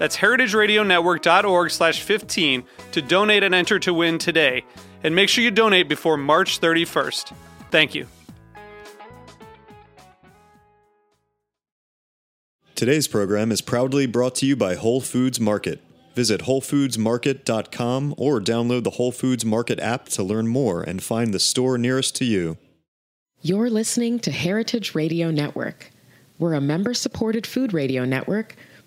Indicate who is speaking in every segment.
Speaker 1: That's heritageradionetwork.org slash 15 to donate and enter to win today. And make sure you donate before March 31st. Thank you.
Speaker 2: Today's program is proudly brought to you by Whole Foods Market. Visit WholeFoodsMarket.com or download the Whole Foods Market app to learn more and find the store nearest to you.
Speaker 3: You're listening to Heritage Radio Network. We're a member supported food radio network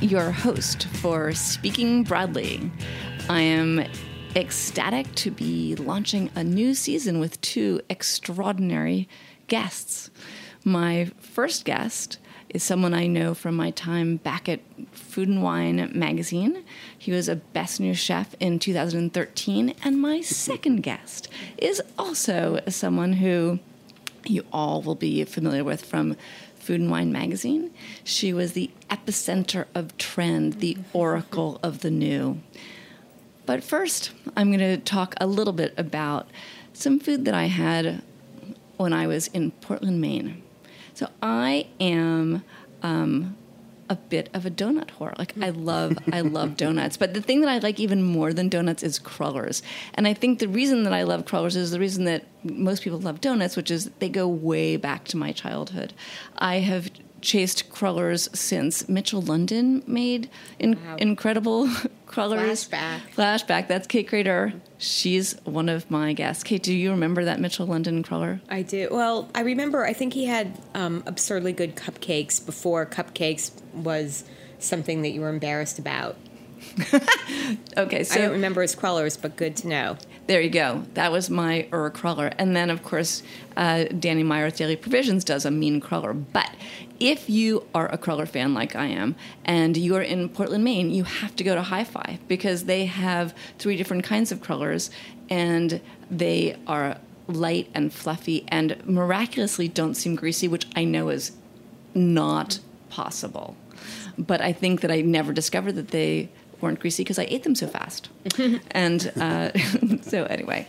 Speaker 4: your host for Speaking Broadly. I am ecstatic to be launching a new season with two extraordinary guests. My first guest is someone I know from my time back at Food and Wine magazine. He was a Best New Chef in 2013. And my second guest is also someone who you all will be familiar with from Food and Wine magazine. She was the epicenter of trend, the oracle of the new. But first, I'm going to talk a little bit about some food that I had when I was in Portland, Maine. So I am um, a bit of a donut whore. Like I mm. love, I love donuts. But the thing that I like even more than donuts is crullers. And I think the reason that I love crullers is the reason that most people love donuts, which is they go way back to my childhood. I have chased crullers since Mitchel London made in-
Speaker 5: Wow.
Speaker 4: incredible crullers.
Speaker 5: Flashback.
Speaker 4: Flashback. That's Kate Krader. She's one of my guests. Kate, do you remember that Mitchel London cruller?
Speaker 5: I do. Well, I remember. I think he had um, absurdly good cupcakes before cupcakes was something that you were embarrassed about.
Speaker 4: Okay, so
Speaker 5: I don't remember his crullers, but good to know.
Speaker 4: There you go. That was my Ur cruller. And then, of course, uh, Danny Meyer with Daily Provisions does a mean cruller. But if you are a cruller fan like I am, and you are in Portland, Maine, you have to go to Hi Fi because they have three different kinds of crullers, and they are light and fluffy and miraculously don't seem greasy, which I know is not possible. But I think that I never discovered that they weren't greasy because I ate them so fast. and uh, so, anyway,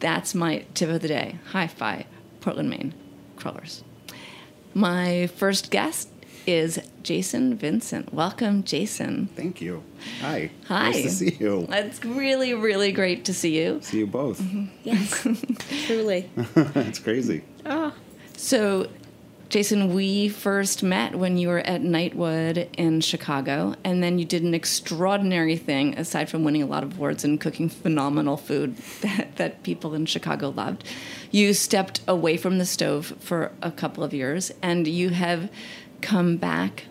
Speaker 4: that's my tip of the day. Hi Fi, Portland, Maine, crullers. My first guest is Jason Vincent. Welcome, Jason.
Speaker 6: Thank you. Hi.
Speaker 4: Hi.
Speaker 6: Nice to see you.
Speaker 4: It's really, really great to see you.
Speaker 6: See you both. Mm-hmm.
Speaker 5: Yes, truly.
Speaker 6: That's crazy. Oh.
Speaker 4: So, Jason, we first met when you were at Nightwood in Chicago, and then you did an extraordinary thing, aside from winning a lot of awards and cooking phenomenal food that, that people in Chicago loved. You stepped away from the stove for a couple of years, and you have come back.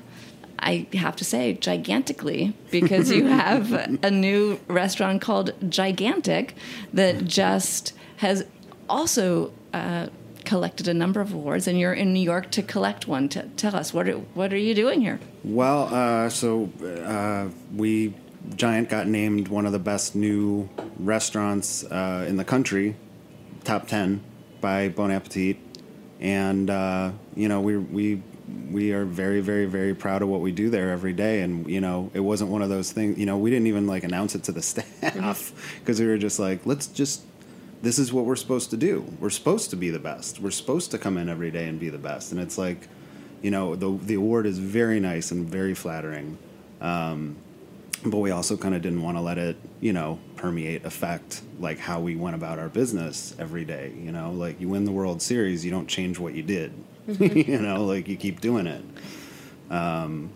Speaker 4: I have to say, gigantically, because you have a new restaurant called Gigantic that just has also uh, collected a number of awards, and you're in New York to collect one. T- tell us what are, what are you doing here?
Speaker 6: Well, uh, so uh, we Giant got named one of the best new restaurants uh, in the country, top ten by Bon Appetit, and uh, you know we we we are very very very proud of what we do there every day. And you know it wasn't one of those things. You know we didn't even like announce it to the staff because we were just like let's just this is what we're supposed to do. We're supposed to be the best. We're supposed to come in every day and be the best. And it's like, you know, the the award is very nice and very flattering. Um, but we also kind of didn't want to let it, you know, permeate, affect like how we went about our business every day. You know, like you win the World Series, you don't change what you did. you know, like you keep doing it. Um,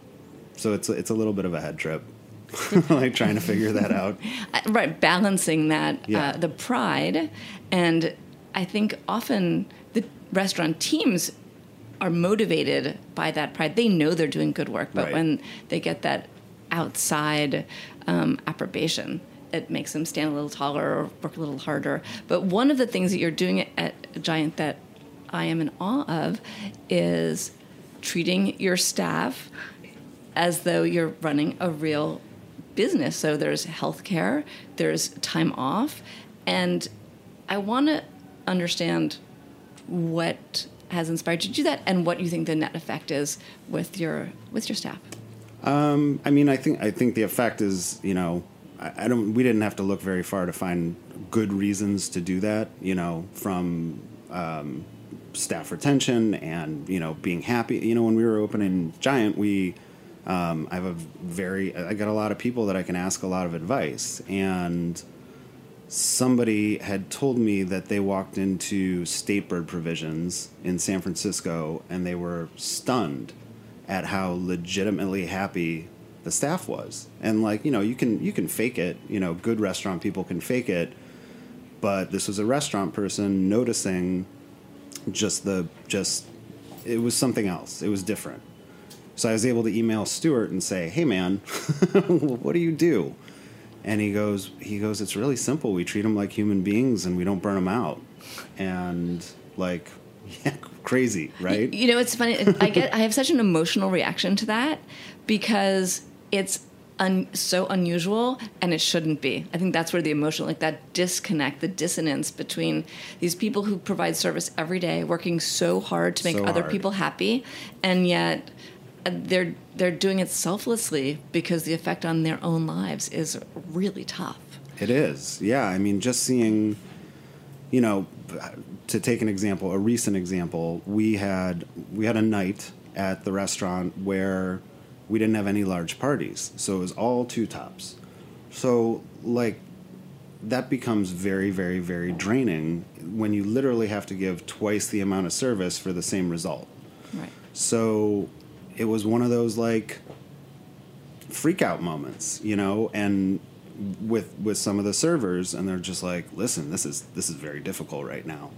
Speaker 6: so it's it's a little bit of a head trip, like trying to figure that out.
Speaker 4: Uh, right balancing that
Speaker 6: Yeah.
Speaker 4: uh, the pride and i think often the restaurant teams are motivated by that pride they know they're doing good work but
Speaker 6: Right.
Speaker 4: when they get that outside um, approbation it makes them stand a little taller or work a little harder but one of the things that you're doing at giant that i am in awe of is treating your staff as though you're running a real business. So there's healthcare, there's time off, and I want to understand what has inspired you to do that and what you think the net effect is with your with your staff.
Speaker 6: I mean, I think I think the effect is, you know, I, I don't. We didn't have to look very far to find good reasons to do that. You know, from um, staff retention and you know being happy. You know, when we were opening Giant, we um, I have a very I got a lot of people that I can ask a lot of advice and. Somebody had told me that they walked into state bird provisions in San Francisco and they were stunned at how legitimately happy the staff was. And like, you know, you can you can fake it, you know, good restaurant people can fake it, but this was a restaurant person noticing just the just it was something else. It was different. So I was able to email Stuart and say, "Hey man, what do you do?" And he goes, he goes, "It's really simple. We treat them like human beings and we don't burn them out." And like, yeah, crazy, right?
Speaker 4: You know, it's funny. I get I have such an emotional reaction to that because it's un, so unusual and it shouldn't be. I think that's where the emotional, like that disconnect, the dissonance between these people who provide service every day, working so hard to make
Speaker 6: So
Speaker 4: other
Speaker 6: hard.
Speaker 4: people happy, and yet they're they're doing it selflessly because the effect on their own lives is really tough.
Speaker 6: It is. Yeah. I mean, just seeing, you know, to take an example, a recent example, we had we had a night at the restaurant where we didn't have any large parties, so it was all two tops. So like that becomes very, very, very draining when you literally have to give twice the amount of service for the same result.
Speaker 4: Right.
Speaker 6: So it was one of those like freak out moments, you know, and with with some of the servers and they're just like, "Listen, this is this is very difficult right now."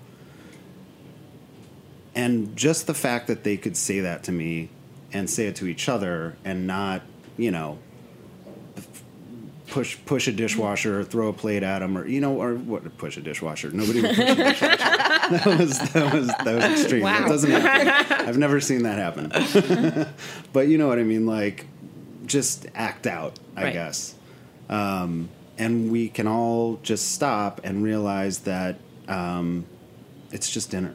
Speaker 6: And just the fact that they could say that to me and say it to each other and not, you know, push push a dishwasher or throw a plate at them or you know or what push a dishwasher. Nobody would push a dishwasher. That was that was that was extreme. That doesn't happen. I've never seen that happen. But you know what i mean? Like just act out i
Speaker 4: Right.
Speaker 6: guess. Um, and we can all just stop and realize that um, it's just dinner.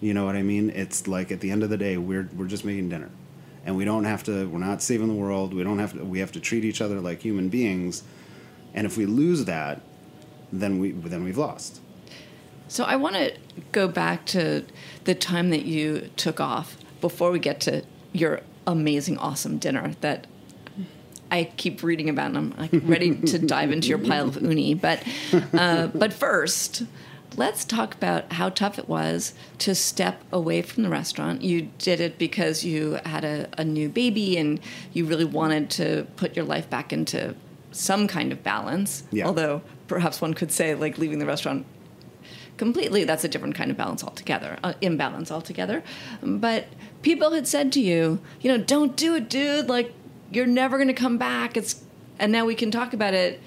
Speaker 6: You know what i mean? It's like at the end of the day we're we're just making dinner and we don't have to we're not saving the world. We don't have to we have to treat each other like human beings. And if we lose that then we then we've lost.
Speaker 4: So I want to go back to the time that you took off before we get to your amazing, awesome dinner that I keep reading about, and I'm like ready to dive into your pile of uni. But uh, but first, let's talk about how tough it was to step away from the restaurant. You did it because you had a, a new baby, and you really wanted to put your life back into some kind of balance.
Speaker 6: Yeah.
Speaker 4: Although perhaps one could say, like leaving the restaurant completely that's a different kind of balance altogether uh, imbalance altogether but people had said to you you know don't do it dude like you're never going to come back it's and now we can talk about it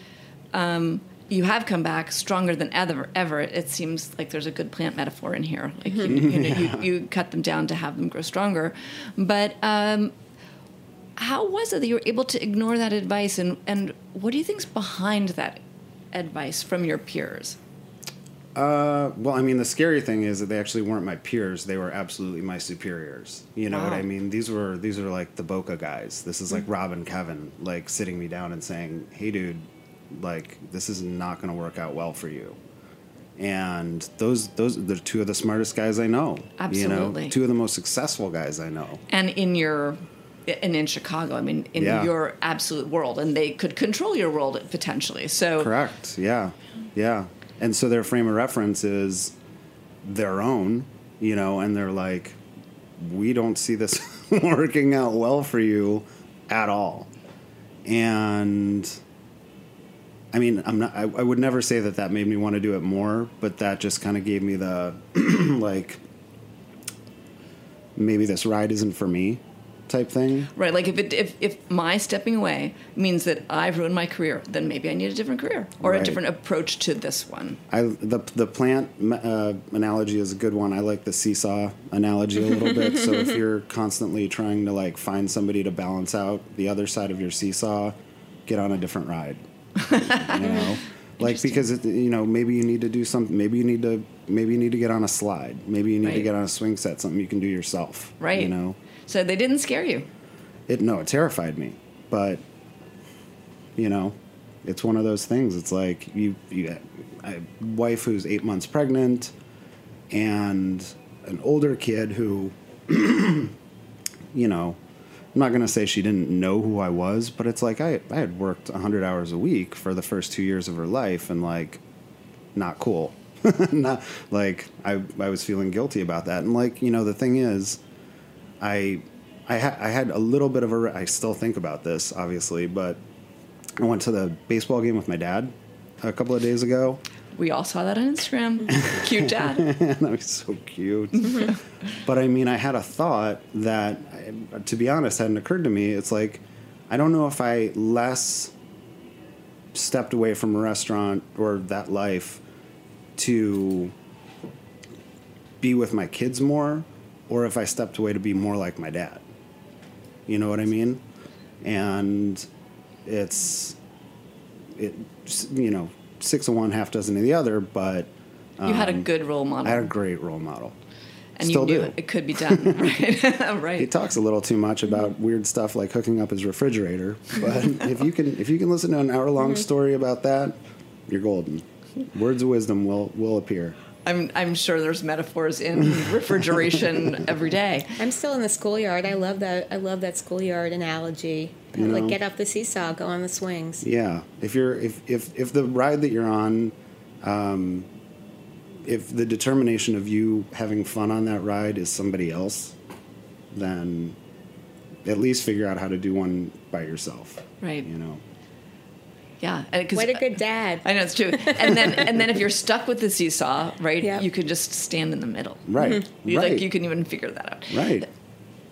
Speaker 4: um, you have come back stronger than ever ever. It seems like there's a good plant metaphor in here. Like you, you, know, you, you cut them down to have them grow stronger. But um, how was it that you were able to ignore that advice? And, and what do you think's behind that advice from your peers?
Speaker 6: Uh, well, I mean, the scary thing is that they actually weren't my peers; they were absolutely my superiors. You know what I mean? These were these are like the Boka guys. This is like Rob and Kevin, like sitting me down and saying, "Hey, dude, like this is not going to work out well for you." and those those are two of the smartest guys I know. You
Speaker 4: Absolutely.
Speaker 6: know, two of the most successful guys I know.
Speaker 4: and in your and in Chicago, I mean, in
Speaker 6: Yeah.
Speaker 4: your absolute world, and they could control your world potentially. So
Speaker 6: Correct. Yeah. Yeah. And so their frame of reference is their own, you know, and they're like, we don't see this working out well for you at all. And I mean, I'm not, I, I would never say that that made me want to do it more, but that just kind of gave me the, like, maybe this ride isn't for me type thing.
Speaker 4: Right, like if it if, if my stepping away means that I've ruined my career, then maybe I need a different career or a different approach to this one.
Speaker 6: I the the plant uh, analogy is a good one. I like the seesaw analogy a little bit. So if you're constantly trying to like find somebody to balance out the other side of your seesaw, get on a different ride. you know, like because it, you know maybe you need to do something. Maybe you need to maybe you need to get on a slide. Maybe you need to get on a swing set. Something you can do yourself.
Speaker 4: Right.
Speaker 6: You know.
Speaker 4: So they didn't scare you.
Speaker 6: It no, it terrified me, but you know, it's one of those things. It's like you you a wife who's eight months pregnant, and an older kid who, you know, I'm not gonna say she didn't know who I was, but it's like I I had worked hundred hours a week for the first two years of her life, and like, not cool. not like I I was feeling guilty about that, and like you know the thing is. I I, ha- I had a little bit of a. I still think about this, obviously, but I went to the baseball game with my dad a couple of days ago.
Speaker 4: We all saw that on Instagram. Cute dad.
Speaker 6: that was so cute. but I mean, I had a thought that, to be honest, hadn't occurred to me. It's like, I don't know if I less stepped away from a restaurant or that life to be with my kids more, or if I stepped away to be more like my dad. You know what I mean? And it's, it, you know, six of one, half dozen of the other, but
Speaker 4: you had a good role model.
Speaker 6: Um, I had a great role model.
Speaker 4: and
Speaker 6: still
Speaker 4: you knew
Speaker 6: do.
Speaker 4: it, it could be done. Right. right.
Speaker 6: He talks a little too much about weird stuff like hooking up his refrigerator, but if you can if you can listen to an hour long story about that, you're golden. Words of wisdom will will appear.
Speaker 4: I'm I'm sure there's metaphors in refrigeration every day.
Speaker 5: I'm still in the schoolyard. I love that. I love that schoolyard analogy.
Speaker 6: You
Speaker 5: like get off the seesaw, go on the swings.
Speaker 6: Yeah, if you're if if if the ride that you're on, um, if the determination of you having fun on that ride is somebody else, then at least figure out how to do one by yourself.
Speaker 4: Right.
Speaker 6: You know.
Speaker 4: Yeah. and 'cause-
Speaker 5: What a good dad.
Speaker 4: I know it's true. And then and then if you're stuck with the seesaw, right,
Speaker 5: Yep.
Speaker 4: you can just stand in the middle.
Speaker 6: Right.
Speaker 4: You,
Speaker 6: right.
Speaker 4: Like you can even figure that out.
Speaker 6: Right.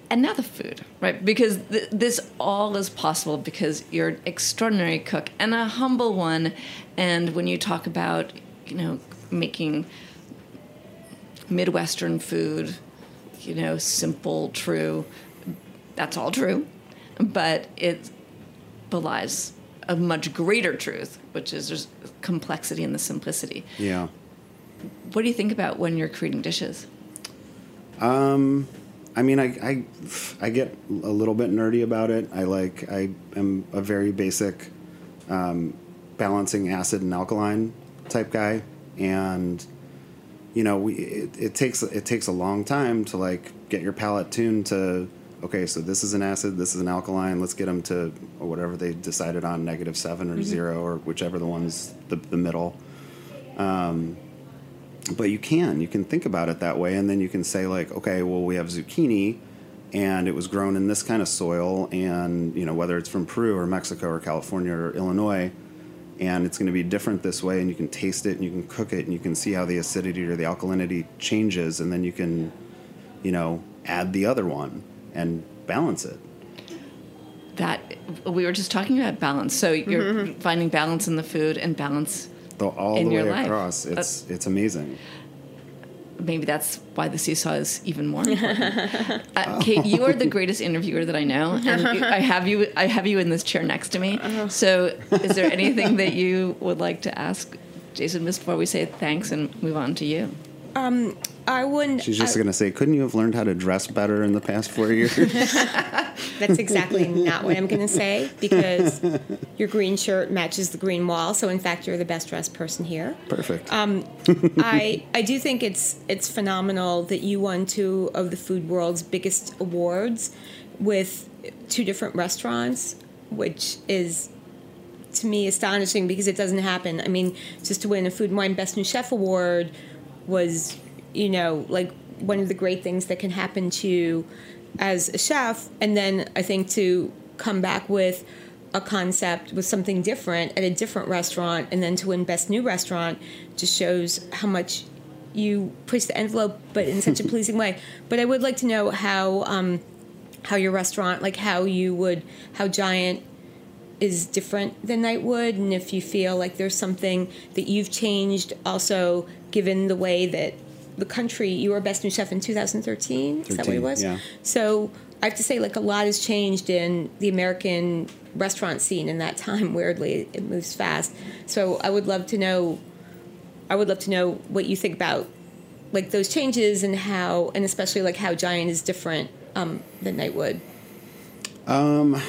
Speaker 4: And now the food, right? Because th- this all is possible because you're an extraordinary cook and a humble one. And when you talk about, you know, making Midwestern food, you know, simple, true, that's all true. But it belies a much greater truth, which is there's complexity in the simplicity.
Speaker 6: Yeah.
Speaker 4: What do you think about when you're creating dishes?
Speaker 6: Um, I mean, I, I, I get a little bit nerdy about it. I like, I am a very basic um, balancing acid and alkaline type guy, and you know, we it, it takes it takes a long time to like get your palate tuned to. Okay, so this is an acid, this is an alkaline. Let's get them to or whatever they decided on, negative seven or zero, or whichever the one's the, the middle but you can you can think about it that way and then you can say like okay well we have zucchini and it was grown in this kind of soil and you know whether it's from peru or mexico or california or illinois and it's going to be different this way and you can taste it and you can cook it and you can see how the acidity or the alkalinity changes and then you can you know add the other one and balance it
Speaker 4: that we were just talking about balance. So you're mm-hmm. finding balance in the food and balance.
Speaker 6: Though all
Speaker 4: In
Speaker 6: the
Speaker 4: your
Speaker 6: way
Speaker 4: life.
Speaker 6: across it's it's amazing
Speaker 4: Maybe that's why the seesaw is even more important. uh, Kate, you are the greatest interviewer that I know, and you- I have you. I have you in this chair next to me. So, is there anything that you would like to ask Jason Miss before we say thanks and move on to you?
Speaker 5: Um, I wouldn't.
Speaker 6: she's just
Speaker 5: I-
Speaker 6: going to say couldn't you have learned how to dress better in the past four years
Speaker 5: That's exactly not what I'm going to say because your green shirt matches the green wall. So in fact, you're the best dressed person here.
Speaker 6: Perfect.
Speaker 5: Um, I I do think it's it's phenomenal that you won two of the food world's biggest awards with two different restaurants, which is to me astonishing because it doesn't happen. I mean, just to win a Food and Wine Best New Chef award was, you know, like one of the great things that can happen to you as a chef, and then I think to come back with a concept with something different at a different restaurant and then to win best new restaurant just shows how much you push the envelope but in such a pleasing way. But i would like to know how um, how your restaurant like how you would how giant is different than nightwood and if you feel like there's something that you've changed also given the way that the country you were best new chef in 2013 is that what it was
Speaker 6: yeah.
Speaker 5: so I have to say, like a lot has changed in the American restaurant scene in that time. Weirdly, it moves fast. So I would love to know. I would love to know what you think about like those changes and how, and especially like how Giant is different um, than Nightwood.
Speaker 6: Um,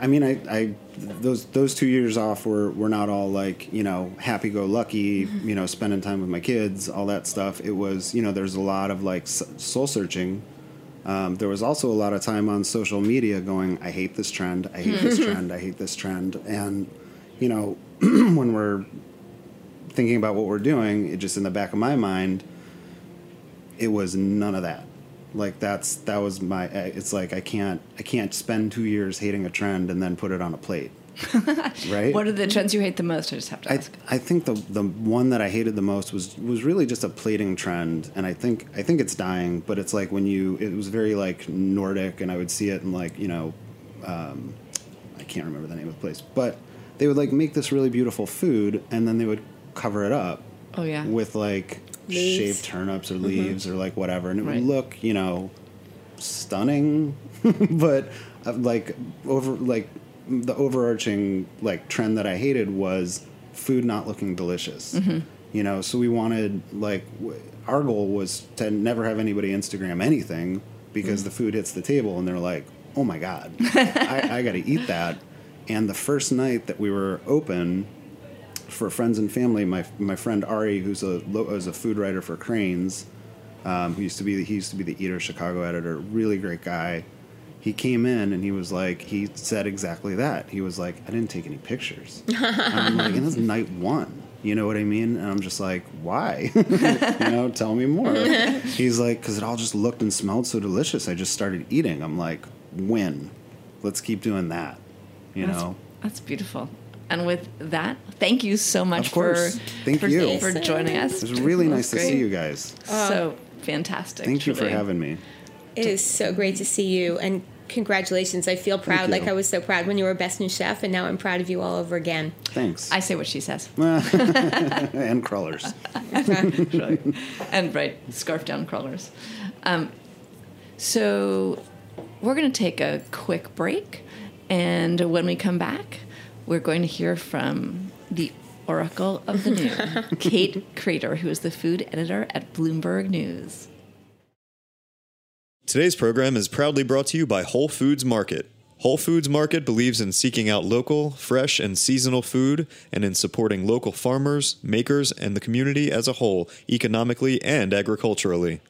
Speaker 6: I mean, I, I those those two years off were were not all like you know happy go lucky, you know, spending time with my kids, all that stuff. It was you know there's a lot of like soul searching. Um, there was also a lot of time on social media going, I hate this trend, I hate this trend, I hate this trend, and you know when we're thinking about what we're doing, it just in the back of my mind, it was none of that. Like that's that was my. It's like I can't I can't spend two years hating a trend and then put it on a plate, right?
Speaker 4: What are the trends you hate the most? I just have to
Speaker 6: I,
Speaker 4: ask.
Speaker 6: I think the the one that I hated the most was was really just a plating trend, and I think I think it's dying. But it's like when you it was very like Nordic, and I would see it in like you know, um, I can't remember the name of the place, but they would like make this really beautiful food, and then they would cover it up.
Speaker 4: Oh, yeah.
Speaker 6: with like
Speaker 5: Leaves.
Speaker 6: shaved turnips or mm-hmm. leaves or like whatever, and it
Speaker 4: Right.
Speaker 6: would look you know stunning, but uh, like over like the overarching like trend that I hated was food not looking delicious. Mm-hmm. You know, so we wanted like w- our goal was to never have anybody Instagram anything because mm-hmm. the food hits the table and they're like, "Oh my god, I, I got to eat that." And the first night that we were open, for friends and family, my my friend Ari, who's a is a food writer for Crain's, um, who used to be the, he used to be the Eater Chicago editor, really great guy. He came in and he was like, he said exactly that. He was like, I didn't take any pictures. and I'm like, and this is night one. You know what I mean? And I'm just like, why? you know, tell me more. He's like, because it all just looked and smelled so delicious. I just started eating. I'm like, when? Let's keep doing that. You
Speaker 4: That's,
Speaker 6: know?
Speaker 4: that's beautiful. And with that, thank you so much
Speaker 6: Of course.
Speaker 4: for
Speaker 6: Thank
Speaker 4: for,
Speaker 6: you.
Speaker 4: for joining us.
Speaker 6: It was really
Speaker 4: That
Speaker 6: nice to see you guys.
Speaker 4: So fantastic.
Speaker 6: Thank you for having me.
Speaker 5: It is so great to see you and congratulations. I feel proud, like I was so proud when you were best new chef, and now I'm proud of you all over again.
Speaker 6: Thanks.
Speaker 4: I say what she says.
Speaker 6: and crullers.
Speaker 4: and right, scarf down crullers. Um, so we're going to take a quick break, and when we come back, we're going to hear from the Oracle of the Noon, Kate Krader, who is the food editor at Bloomberg News.
Speaker 2: Today's program is proudly brought to you by Whole Foods Market. Whole Foods Market believes in seeking out local, fresh, and seasonal food and in supporting local farmers, makers, and the community as a whole, economically and agriculturally.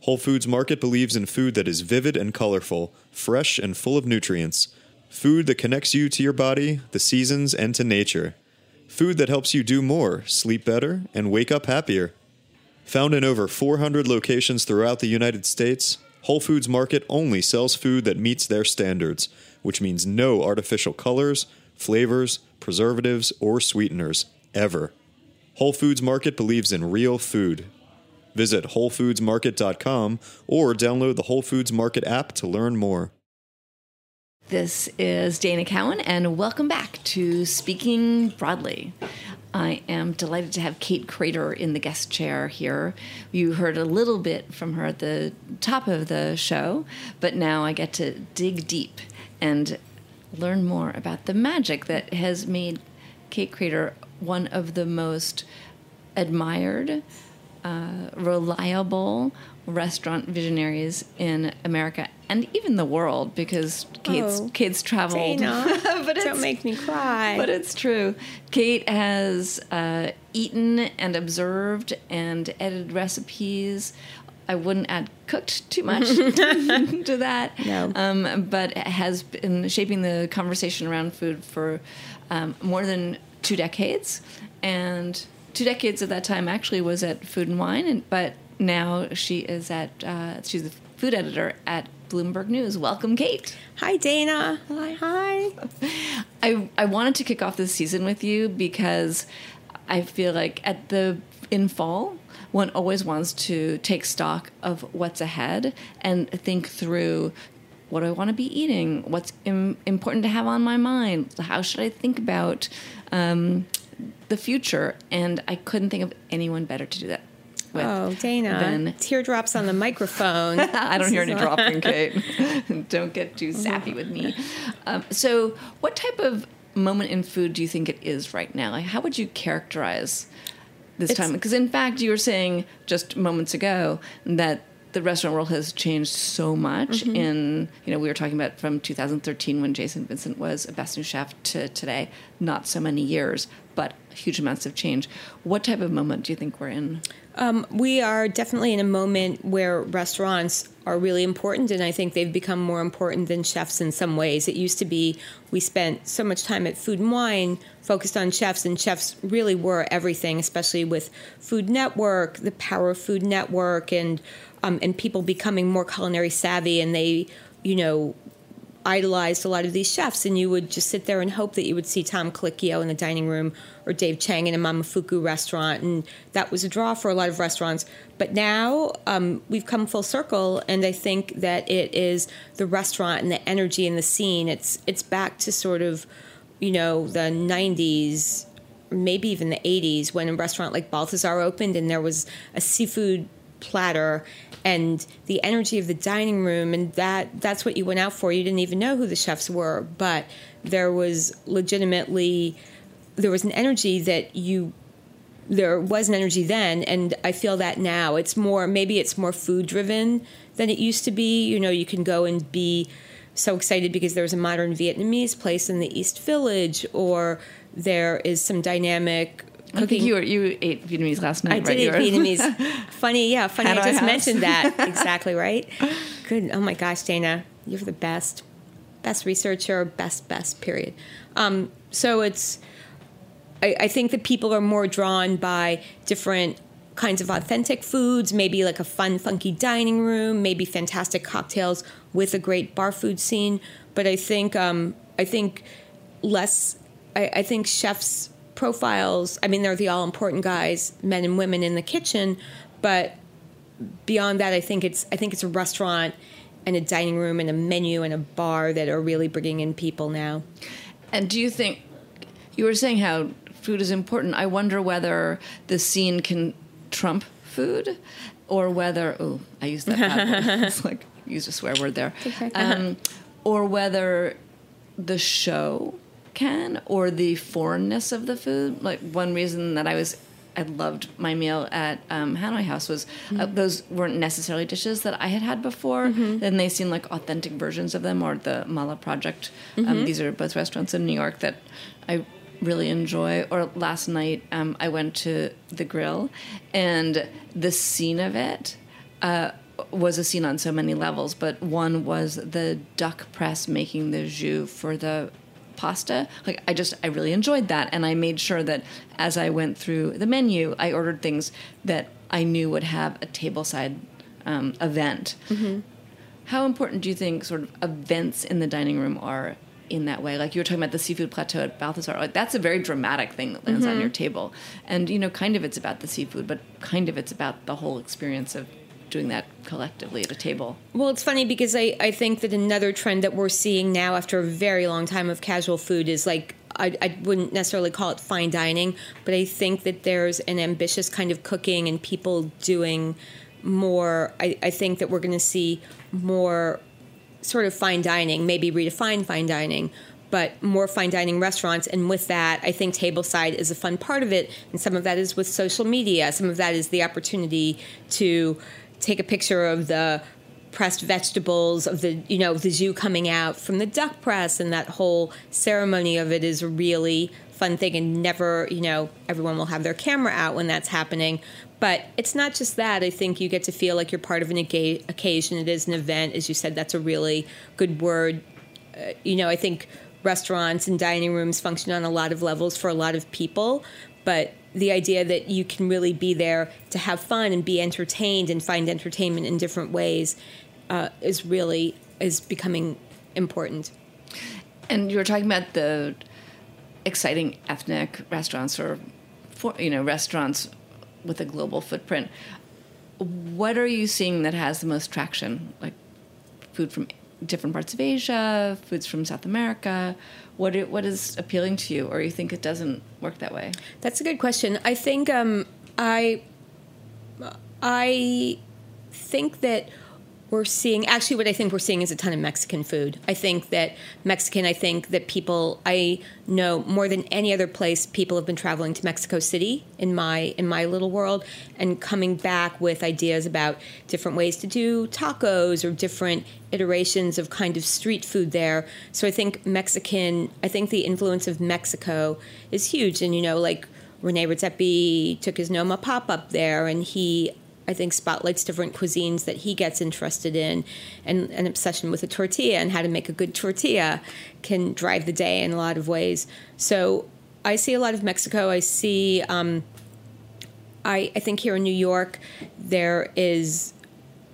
Speaker 2: Whole Foods Market believes in food that is vivid and colorful, fresh and full of nutrients, food that connects you to your body, the seasons, and to nature, food that helps you do more, sleep better, and wake up happier. Found in over 400 locations throughout the United States, Whole Foods Market only sells food that meets their standards, which means no artificial colors, flavors, preservatives, or sweeteners, ever. Whole Foods Market believes in real food. Visit WholeFoodsMarket.com or download the Whole Foods Market app to learn more.
Speaker 4: This is Dana Cowan, and welcome back to Speaking Broadly. I am delighted to have Kate Krader in the guest chair here. You heard a little bit from her at the top of the show, but now I get to dig deep and learn more about the magic that has made Kate Krader one of the most admired, uh, reliable restaurant visionaries in America and even the world because Kate's
Speaker 5: Oh,
Speaker 4: Kate's traveled.
Speaker 5: Dana,
Speaker 4: but
Speaker 5: don't make me cry.
Speaker 4: But it's true. Kate has uh, eaten and observed and edited recipes. I wouldn't add cooked too much to that.
Speaker 5: No.
Speaker 4: Um, but has been shaping the conversation around food for um, more than two decades. And two decades of that time actually was at Food and Wine, and, but now she is at, uh, she's the food editor at Bloomberg News. Welcome, Kate.
Speaker 5: Hi, Dana. Hi. Hi.
Speaker 4: I I wanted to kick off this season with you because I feel like at the in fall one always wants to take stock of what's ahead and think through what do I want to be eating? What's Im- important to have on my mind? How should I think about um, the future? And I couldn't think of anyone better to do that. With
Speaker 5: Oh, Dana.
Speaker 4: than
Speaker 5: Teardrops on the microphone.
Speaker 4: I don't hear any dropping, Kate. don't get too sappy with me. Um, so, what type of moment in food do you think it is right now? Like, how would you characterize this
Speaker 5: It's-
Speaker 4: time? Because, in fact, you were saying just moments ago that the restaurant world has changed so much
Speaker 5: Mm-hmm.
Speaker 4: in you know we were talking about from 2013 when jason vincent was a best new chef to today not so many years but huge amounts of change what type of moment do you think we're in
Speaker 5: we are definitely in a moment where restaurants are really important, and I think they've become more important than chefs in some ways. It used to be we spent so much time at Food and Wine focused on chefs, and chefs really were everything, especially with Food Network, the power of Food Network, and um, and people becoming more culinary savvy, and they, you know, idolized a lot of these chefs, and you would just sit there and hope that you would see Tom Colicchio in the dining room or Dave Chang in a Momofuku restaurant, and that was a draw for a lot of restaurants. But now um, we've come full circle, and I think that it is the restaurant and the energy and the scene. It's it's back to sort of, you know, the '90s, maybe even the '80s, when a restaurant like Balthazar opened, and there was a seafood platter and the energy of the dining room and that that's what you went out for. You didn't even know who the chefs were but there was legitimately there was an energy that you there was an energy then and i feel that now. It's more maybe it's more food driven than it used to be. You know you can go and be so excited because there's a modern vietnamese place in the east village or there is some dynamic
Speaker 4: I think you were, you ate Vietnamese last night.
Speaker 5: I
Speaker 4: right?
Speaker 5: did
Speaker 4: You
Speaker 5: eat Vietnamese. funny, yeah, funny.
Speaker 4: Hanoi
Speaker 5: I just
Speaker 4: House.
Speaker 5: mentioned that. exactly right. Good. Oh my gosh, Dana, you're the best, best researcher, best, best. Period. Um, so it's. I, I think that people are more drawn by different kinds of authentic foods, maybe like a fun, funky dining room, maybe fantastic cocktails with a great bar food scene. But I think um, I think less. I, I think chefs' profiles. I mean, they're the all important guys, men and women in the kitchen, but beyond that, I think it's I think it's a restaurant and a dining room and a menu and a bar that are really bringing in people now.
Speaker 4: And do you think you were saying how food is important? I wonder whether the scene can trump food, or whether oh, I used that bad word. It's like used a swear word there, um, or whether the show can, or the foreignness of the food. Like one reason that I was. I loved my meal at um, Hanoi House was uh, those weren't necessarily dishes that I had had before, and they seemed like authentic versions of them. Or the Mala Project. Um, these are both restaurants in New York that I really enjoy. Or last night, um, I went to the grill, and the scene of it uh, was a scene on so many levels. But one was the duck press making the jus for the pasta. Like I just, I really enjoyed that, and I made sure that as I went through the menu, I ordered things that I knew would have a tableside um, event. How important do you think sort of events in the dining room are in that way? Like you were talking about the seafood plateau at Balthazar. Like that's a very dramatic thing that lands on your table. And you know, kind of it's about the seafood, but kind of it's about the whole experience of doing that collectively at a table.
Speaker 5: Well, it's funny because I, I think that another trend that we're seeing now after a very long time of casual food is like, I, I wouldn't necessarily call it fine dining, but I think that there's an ambitious kind of cooking and people doing more. I, I think that we're going to see more sort of fine dining, maybe redefine fine dining, but more fine dining restaurants. And with that, I think tableside is a fun part of it. And some of that is with social media, some of that is the opportunity to take a picture of the pressed vegetables of the you know the jus coming out from the duck press and that whole ceremony of it is a really fun thing and never you know everyone will have their camera out when that's happening. But it's not just that. I think you get to feel like you're part of an occasion. It is an event. As you said that's a really good word. Uh, you know i think restaurants and dining rooms function on a lot of levels for a lot of people but the idea that you can really be there to have fun and be entertained and find entertainment in different ways uh, is really is becoming important.
Speaker 4: And you were talking about the exciting ethnic restaurants or for, you know restaurants with a global footprint. What are you seeing that has the most traction? Like food from different parts of Asia, foods from South America. What what is appealing to you, or you think it doesn't work that way?
Speaker 5: That's a good question. I think um, I I think that we're seeing actually what I think we're seeing is a ton of Mexican food. I think that Mexican, I think that people I know more than any other place people have been traveling to Mexico City in my in my little world and coming back with ideas about different ways to do tacos or different iterations of kind of street food there. So I think Mexican I think the influence of Mexico is huge and you know like Rene Redzepi took his Noma pop up there and he I think spotlights different cuisines that he gets interested in, and an obsession with a tortilla and how to make a good tortilla can drive the day in a lot of ways. So I see a lot of Mexico. I see. Um, I, I think here in New York, there is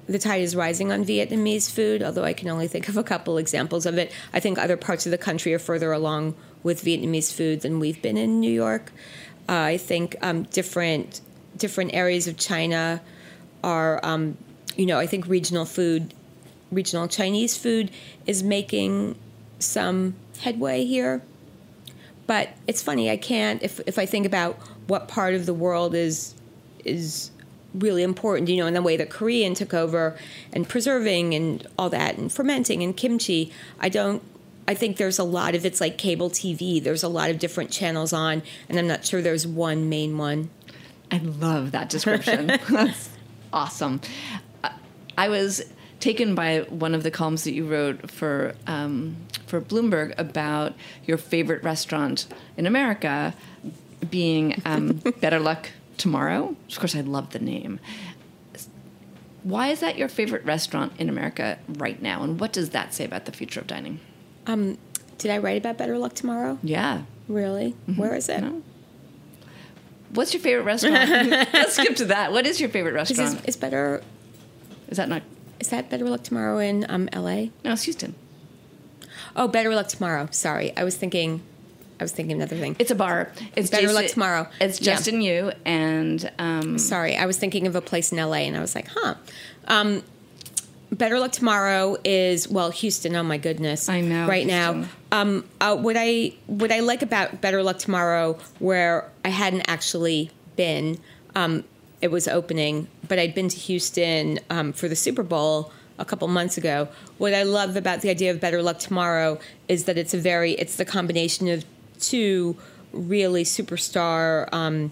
Speaker 5: the tide is rising on Vietnamese food, although I can only think of a couple examples of it. I think other parts of the country are further along with Vietnamese food than we've been in New York. Uh, I think um, different different areas of China are, um, you know, I think regional food, regional Chinese food is making some headway here. But it's funny, I can't if if I think about what part of the world is is really important, you know, in the way that Korean took over and preserving and all that and fermenting and kimchi, I don't I think there's a lot of it's like cable TV. There's a lot of different channels on, and I'm not sure there's one main one.
Speaker 4: I love that description. That's awesome. I was taken by one of the columns that you wrote for um, for Bloomberg about your favorite restaurant in America being um, Better Luck Tomorrow. Of course, I love the name. Why is that your favorite restaurant in America right now, and what does that say about the future of dining?
Speaker 5: Um, did I write about Better Luck Tomorrow?
Speaker 4: Yeah.
Speaker 5: Really? Mm-hmm. Where is it? No.
Speaker 4: What's your favorite restaurant? Let's skip to that. What is your favorite restaurant?
Speaker 5: Is, is better.
Speaker 4: Is that not?
Speaker 5: Is that Better Luck Tomorrow in um, L.A.?
Speaker 4: No, it's Houston.
Speaker 5: Oh, Better Luck Tomorrow. Sorry, I was thinking. I was thinking another thing.
Speaker 4: It's a bar. It's
Speaker 5: Better Jason, Luck Tomorrow.
Speaker 4: It's Justin yeah. you and. Um,
Speaker 5: Sorry, I was thinking of a place in L.A. and I was like, huh. Um, Better Luck Tomorrow is well Houston. Oh my goodness!
Speaker 4: I know
Speaker 5: right Houston. now. Um, uh, what I what I like about Better Luck Tomorrow, where I hadn't actually been, um, it was opening, but I'd been to Houston um, for the Super Bowl a couple months ago. What I love about the idea of Better Luck Tomorrow is that it's a very it's the combination of two really superstar um,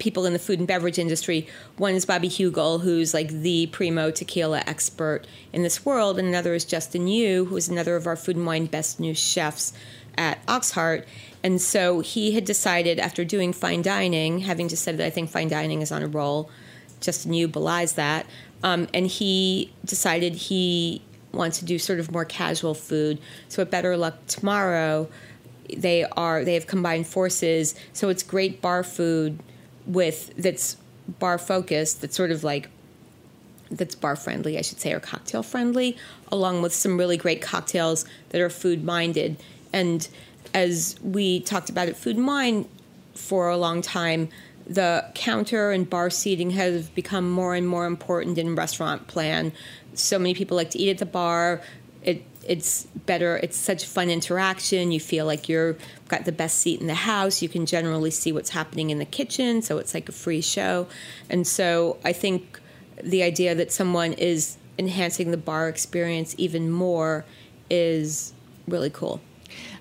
Speaker 5: people in the food and beverage industry. One is Bobby Heugel, who's like the primo tequila expert in this world, and another is Justin Yu, who is another of our food and wine best new chefs at Oxheart. And so he had decided after doing fine dining, having just said that I think fine dining is on a roll, Justin Yu belies that, um, and he decided he wants to do sort of more casual food. So at Better Luck Tomorrow, they are they have combined forces. So it's great bar food with that's bar focused, that's sort of like that's bar friendly, I should say, or cocktail friendly, along with some really great cocktails that are food minded. And as we talked about at Food Wine for a long time, the counter and bar seating have become more and more important in restaurant plan. So many people like to eat at the bar. It it's better it's such fun interaction you feel like you're got the best seat in the house you can generally see what's happening in the kitchen so it's like a free show and so i think the idea that someone is enhancing the bar experience even more is really cool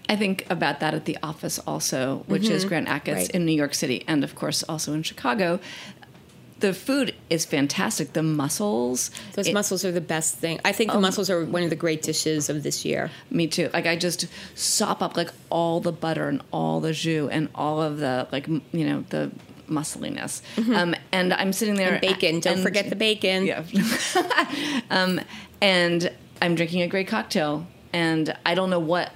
Speaker 4: I think about that at the office also, which mm-hmm. is Grant Achatz right. in New York City, and of course also in Chicago the food is fantastic. The mussels,
Speaker 5: Those
Speaker 4: it-
Speaker 5: mussels are the best thing. I think the mussels are one of the great dishes of this year.
Speaker 4: Me too. Like I just sop up like all the butter and all the jus and all of the like m- you know the muscliness. Um, and I'm sitting there.
Speaker 5: Mm-hmm. And bacon. Don't
Speaker 4: and-
Speaker 5: forget the bacon.
Speaker 4: Yeah. um, and I'm drinking a great cocktail, and I don't know what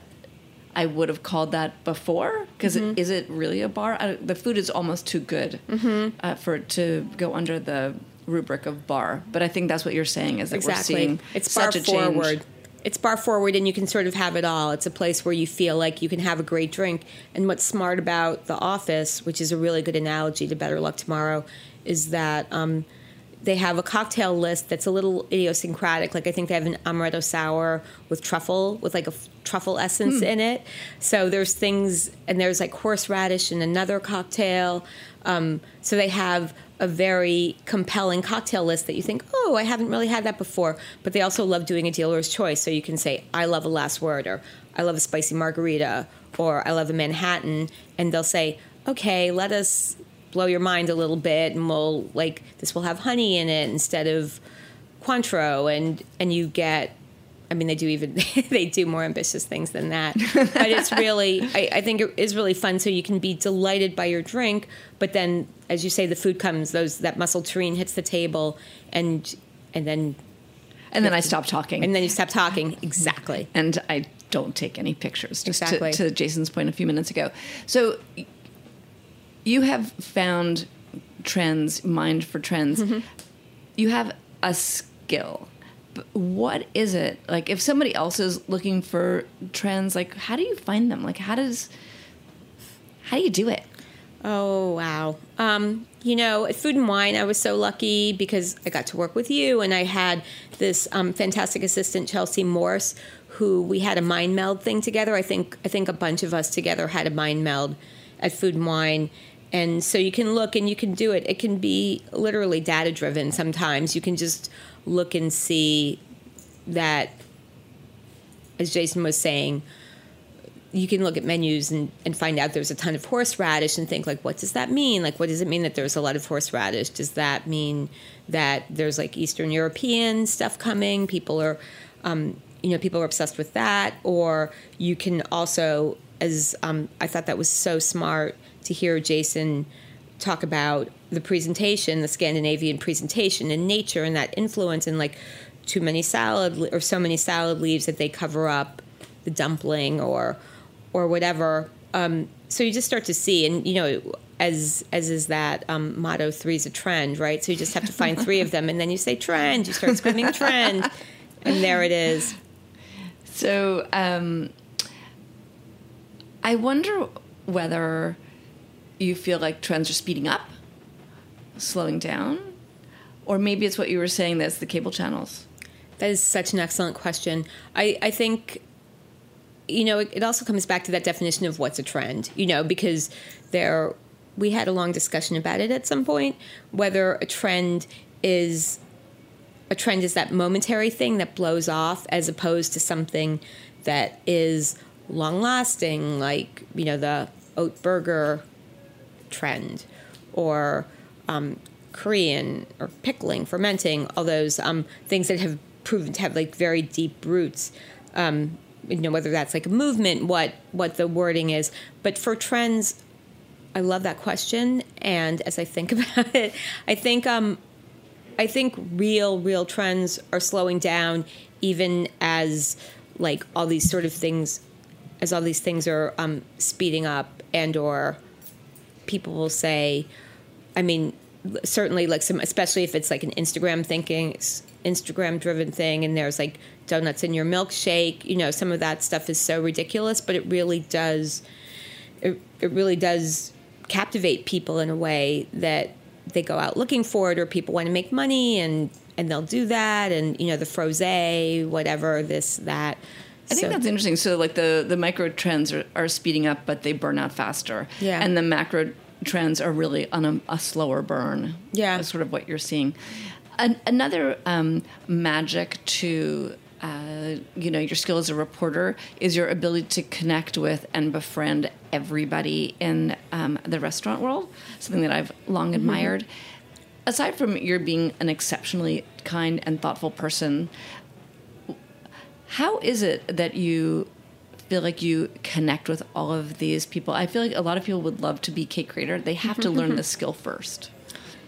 Speaker 4: I would have called that before because
Speaker 5: Mm-hmm.
Speaker 4: is it really a bar? I, the food is almost too good
Speaker 5: Mm-hmm.
Speaker 4: uh, for it to go under the rubric of bar. But I think that's what you're saying is that we're seeing
Speaker 5: It's bar
Speaker 4: such a change.
Speaker 5: forward. It's bar forward, and you can sort of have it all. It's a place where you feel like you can have a great drink. And what's smart about The Office, which is a really good analogy to Better Luck Tomorrow, is that um, they have a cocktail list that's a little idiosyncratic. Like I think they have an amaretto sour with truffle, with like a f- truffle essence in it. So there's things, and there's like horseradish in another cocktail. Um, so they have a very compelling cocktail list that you think, oh, I haven't really had that before. But they also love doing a dealer's choice. So you can say, I love a last word, or I love a spicy margarita, or I love a Manhattan. And they'll say, okay, let us blow your mind a little bit and we'll like this will have honey in it instead of Cointreau and and you get I mean they do even they do more ambitious things than that but it's really I, I think it is really fun so you can be delighted by your drink but then as you say the food comes those that muscle tureen hits the table and and then
Speaker 4: And then I stop talking.
Speaker 5: and then you stop talking exactly
Speaker 4: and I don't take any pictures. Just
Speaker 5: Exactly.
Speaker 4: to, to Jason's point a few minutes ago. So you have found trends, mind for trends.
Speaker 5: Mm-hmm.
Speaker 4: You have a skill. But what is it like? If somebody else is looking for trends, like how do you find them? Like how does how do you do it?
Speaker 5: Oh wow! Um, you know, at Food and Wine, I was so lucky because I got to work with you, and I had this um, fantastic assistant, Chelsea Morse, who we had a mind meld thing together. I think I think a bunch of us together had a mind meld at Food and Wine, and so you can look and you can do it. It can be literally data driven. Sometimes you can just look and see that, as Jason was saying you can look at menus and, and find out there's a ton of horseradish and think like what does that mean like what does it mean that there's a lot of horseradish does that mean that there's like eastern european stuff coming people are um, you know people are obsessed with that or you can also as um, i thought that was so smart to hear jason talk about the presentation the scandinavian presentation and nature and that influence and like too many salad or so many salad leaves that they cover up the dumpling or or whatever. Um, so you just start to see, and you know, as as is that um, motto, three is a trend, right? So you just have to find three of them, and then you say trend. You start screaming trend, and there it is.
Speaker 4: So um, I wonder whether you feel like trends are speeding up, slowing down, or maybe it's what you were saying that's the cable channels.
Speaker 5: That is such an excellent question. I, I think, you know, it, it also comes back to that definition of what's a trend, you know, because there, we had a long discussion about it at some point, whether a trend is, a trend is that momentary thing that blows off as opposed to something that is long lasting, like, you know, the oat burger trend or um, Korean or pickling, fermenting, all those um, things that have proven to have like very deep roots. Um, you know, whether that's like a movement, what what the wording is. But for trends, I love that question. And as I think about it, I think um, I think real real trends are slowing down, even as like all these sort of things, as all these things are um, speeding up, and or people will say, I mean, certainly like some, especially if it's like an Instagram thinking, Instagram driven thing, and there's like donuts in your milkshake. You know, some of that stuff is so ridiculous, but it really does, it, it really does captivate people in a way that they go out looking for it, or people want to make money and and they'll do that, and you know, the frosé, whatever, this that.
Speaker 4: I think
Speaker 5: So-
Speaker 4: that's interesting. So, like the the micro trends are, are speeding up, but they burn out faster.
Speaker 5: Yeah.
Speaker 4: And the macro trends are really on a, a slower burn.
Speaker 5: Yeah.
Speaker 4: That's sort of what you're seeing. An, another um, magic to uh, you know your skill as a reporter is your ability to connect with and befriend everybody in um, the restaurant world. Something that I've long admired. aside from your being an exceptionally kind and thoughtful person, how is it that you feel like you connect with all of these people? I feel like a lot of people would love to be Kate Krader. They have to learn the skill first.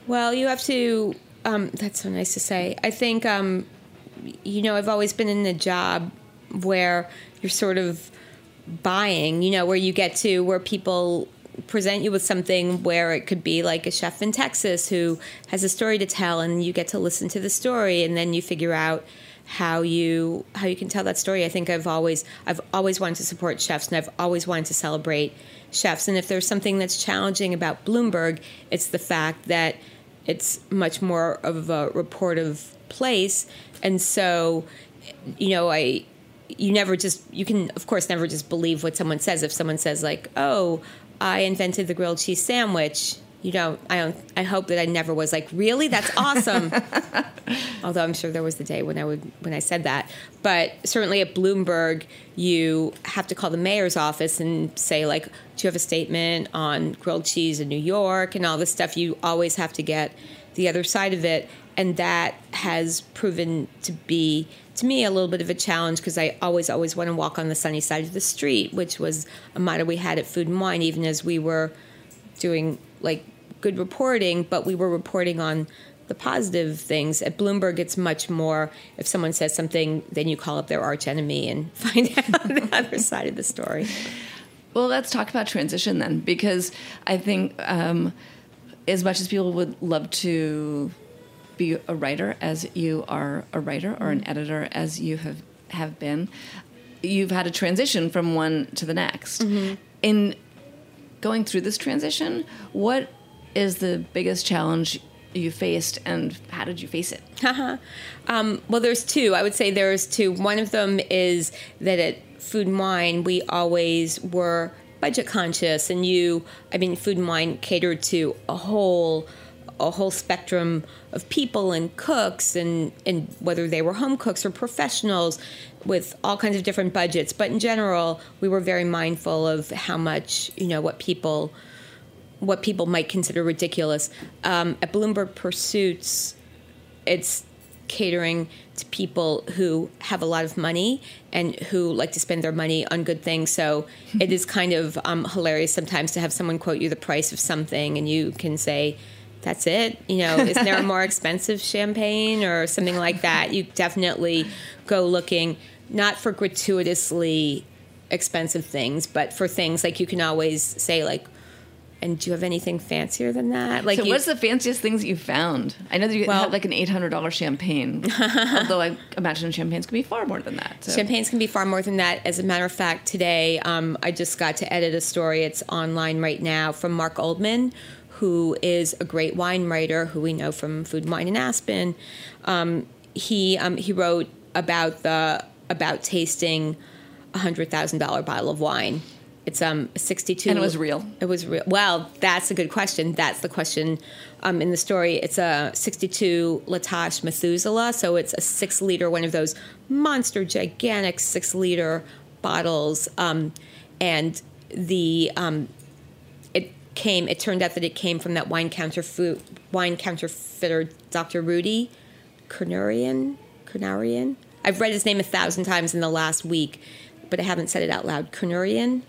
Speaker 5: Well, you have to. Um, that's so nice to say. I think, um, you know, I've always been in a job where you're sort of buying, you know, where you get to where people present you with something where it could be like a chef in Texas who has a story to tell and you get to listen to the story and then you figure out how you how you can tell that story. I think I've always I've always wanted to support chefs and I've always wanted to celebrate chefs and if there's something that's challenging about Bloomberg, it's the fact that it's much more of a reportive place and so you know, I you never just you can of course never just believe what someone says if someone says like, "Oh, I invented the grilled cheese sandwich." You know, I don't. I hope that I never was like, really, that's awesome. Although I'm sure there was the day when I would when I said that. But certainly at Bloomberg, you have to call the mayor's office and say like, do you have a statement on grilled cheese in New York and all this stuff? You always have to get the other side of it, and that has proven to be to me a little bit of a challenge because I always always want to walk on the sunny side of the street, which was a motto we had at Food and Wine, even as we were doing like good reporting, but we were reporting on the positive things. At Bloomberg, it's much more if someone says something, then you call up their arch enemy and find out the other side of the story.
Speaker 4: Well, let's talk about transition then, because I think um, as much as people would love to be a writer as you are a writer or an editor as you have have been, you've had a transition from one to the next. In going through this transition, what is the biggest challenge you faced, and how did you face it?
Speaker 5: Um, well, there's two. I would say there's two. One of them is that at Food and Wine, we always were budget conscious, and you, I mean, Food and Wine catered to a whole a whole spectrum of people and cooks and, and whether they were home cooks or professionals with all kinds of different budgets but in general we were very mindful of how much you know what people what people might consider ridiculous um, at bloomberg pursuits it's catering to people who have a lot of money and who like to spend their money on good things. So it is kind of um, hilarious sometimes to have someone quote you the price of something and you can say, that's it. You know, is there a more expensive champagne or something like that? You definitely go looking not for gratuitously expensive things, but for things like you can always say like, and do you have anything fancier than that? Like,
Speaker 4: So,
Speaker 5: you-
Speaker 4: what's the fanciest things you found? I know that you
Speaker 5: Well-
Speaker 4: have like an eight hundred dollar champagne, although I imagine champagnes can be far more than that. So.
Speaker 5: Champagnes can be far more than that. As a matter of fact, today um, I just got to edit a story. It's online right now from Mark Oldman, who is a great wine writer who we know from Food and Wine in Aspen. Um, he um, he wrote about the about tasting a hundred thousand dollar bottle of wine. It's um sixty two,
Speaker 4: And it was real?
Speaker 5: It was real. Well, that's a good question. That's the question um, in the story. It's a 62 La Tâche Methuselah, so it's a six liter, one of those monster, gigantic six liter bottles. Um, and the um, it came. It turned out that it came from that wine counterfeit wine counterfeiter, Dr. Rudy Kurniawan. Kurniawan. I've read his name a thousand times in the last week, but I haven't said it out loud. Kurniawan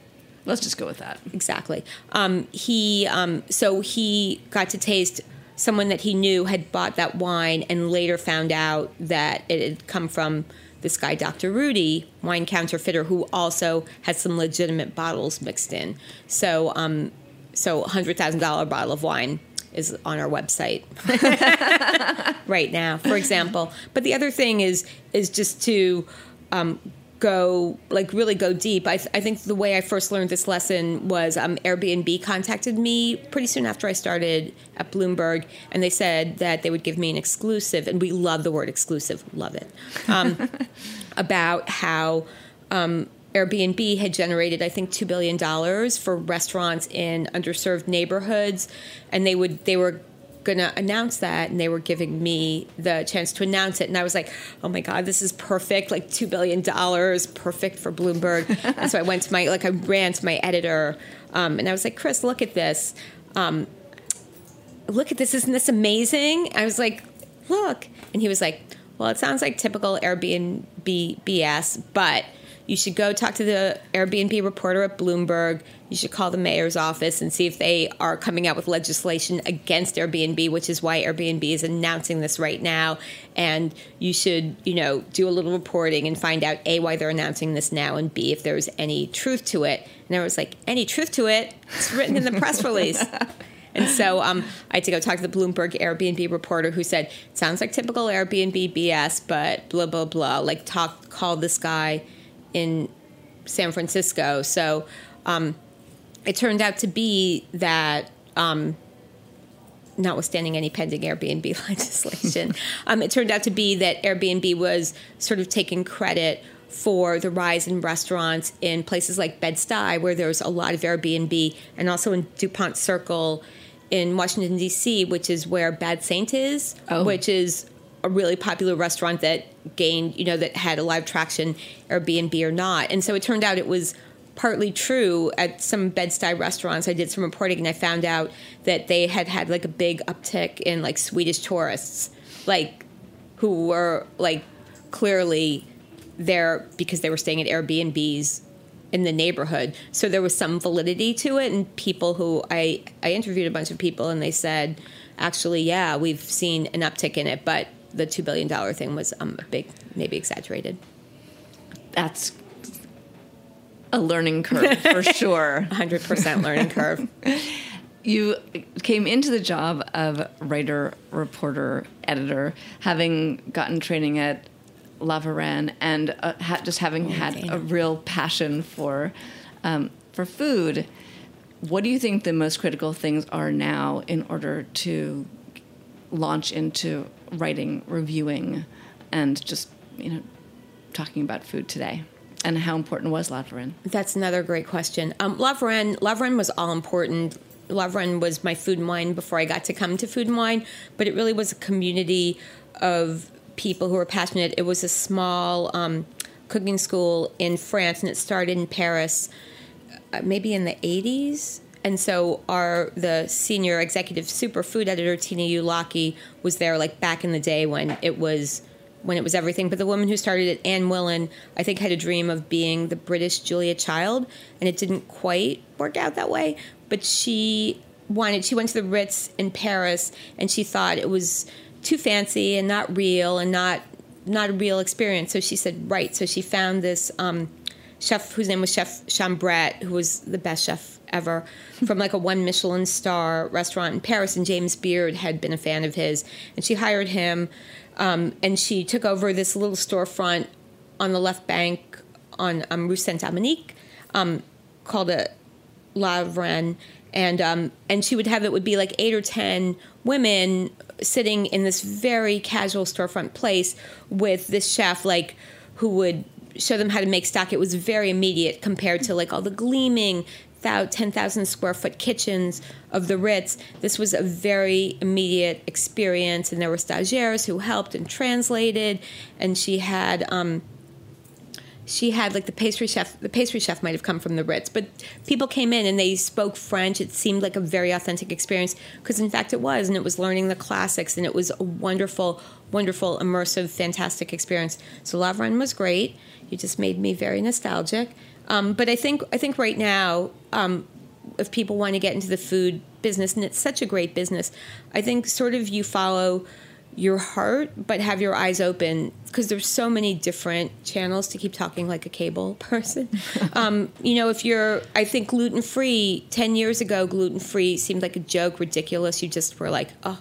Speaker 4: Let's just go with that.
Speaker 5: exactly. Um, he um, so he got to taste someone that he knew had bought that wine, and later found out that it had come from this guy, Dr. Rudy, wine counterfeiter, who also had some legitimate bottles mixed in. So, um, so hundred thousand dollar bottle of wine is on our website right now, for example. But the other thing is is just to um, go like really go deep. I, th- I think the way I first learned this lesson was um, Airbnb contacted me pretty soon after I started at Bloomberg, and they said that they would give me an exclusive, and we love the word exclusive, love it, um, about how. Um, Airbnb had generated, I think, two billion dollars for restaurants in underserved neighborhoods, and they would they were going to announce that, and they were giving me the chance to announce it, and I was like, oh my god, this is perfect, like two billion dollars, perfect for Bloomberg. and so I went to my like I ran to my editor, um, and I was like, Chris, look at this. Um, look at this, isn't this amazing? I was like, look. And he was like, well, it sounds like typical Airbnb BS, but you should go talk to the Airbnb reporter at Bloomberg. You should call the mayor's office and see if they are coming out with legislation against Airbnb, which is why Airbnb is announcing this right now. And you should, you know, do a little reporting and find out A, why they're announcing this now, and B, if there's any truth to it. And I was like, any truth to it? It's written in the press release. And so um, I had to go talk to the Bloomberg Airbnb reporter who said, sounds like typical Airbnb BS, but blah, blah, blah. Like, talk, call this guy in San Francisco. So um, it turned out to be that, um, notwithstanding any pending Airbnb legislation, um, it turned out to be that Airbnb was sort of taking credit for the rise in restaurants in places like Bed-Stuy, where there's a lot of Airbnb, and also in DuPont Circle in Washington, D.C., which is where Bad Saint is,
Speaker 4: Oh.
Speaker 5: which is a really popular restaurant that gained, you know, that had a lot of traction, Airbnb or not. And so it turned out it was partly true at some Bed-Stuy restaurants. I did some reporting and I found out that they had had like a big uptick in like Swedish tourists, like who were like clearly there because they were staying at Airbnbs in the neighborhood. So there was some validity to it and people who I I interviewed a bunch of people and they said actually yeah, we've seen an uptick in it, but the 2 billion dollar thing was um, a big maybe exaggerated.
Speaker 4: That's a learning curve for sure.
Speaker 5: 100% learning curve.
Speaker 4: You came into the job of writer, reporter, editor, having gotten training at La Varenne and uh, ha- just having had
Speaker 5: Dana.
Speaker 4: a real passion for um, for food. What do you think the most critical things are now in order to launch into writing, reviewing, and just you know talking about food today? And how important was La Varenne?
Speaker 5: That's another great question. Um, La Varenne, La Varenne was all important. La Varenne was my food and wine before I got to come to food and wine, but it really was a community of people who were passionate. It was a small um, cooking school in France, and it started in Paris, uh, maybe in the 80s. And so our the senior executive superfood editor Tina Ujlaki was there like back in the day when it was when it was everything. But the woman who started it, Anne Willan, I think had a dream of being the British Julia Child, and it didn't quite work out that way. But she wanted she went to the Ritz in Paris, and she thought it was too fancy and not real and not not a real experience. So she said, right. So she found this um, chef whose name was Chef Chambrette, who was the best chef ever from like a one Michelin star restaurant in Paris. And James Beard had been a fan of his. And she hired him. Um, and she took over this little storefront on the left bank on um, Rue Saint Dominique um, called a La Varenne. And, um, and she would have it would be like eight or ten women sitting in this very casual storefront place with this chef like who would show them how to make stock. It was very immediate compared to like all the gleaming 10,000 square foot kitchens of the Ritz. This was a very immediate experience, and there were stagiaires who helped and translated. And she had um, she had like the pastry chef. The pastry chef might have come from the Ritz, but people came in and they spoke French. It seemed like a very authentic experience because, in fact, it was, and it was learning the classics, and it was a wonderful, wonderful, immersive, fantastic experience. So La Varenne was great. You just made me very nostalgic. Um, but I think I think right now, um, if people want to get into the food business, and it's such a great business, I think sort of you follow your heart, but have your eyes open because there's so many different channels to keep talking like a cable person. um, you know, if you're, I think gluten free, 10 years ago, gluten free seemed like a joke, ridiculous. You just were like, oh,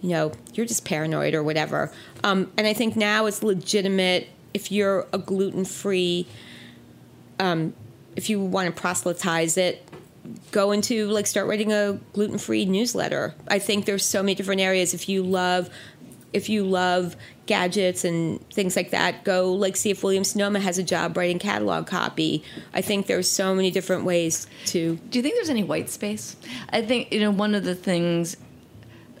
Speaker 5: you know, you're just paranoid or whatever. Um, and I think now it's legitimate if you're a gluten free, um, if you want to proselytize it, go into like start writing a gluten free newsletter. I think there's so many different areas. If you love, if you love gadgets and things like that, go like see if William Sonoma has a job writing catalog copy. I think there's so many different ways to.
Speaker 4: Do you think there's any white space? I think you know one of the things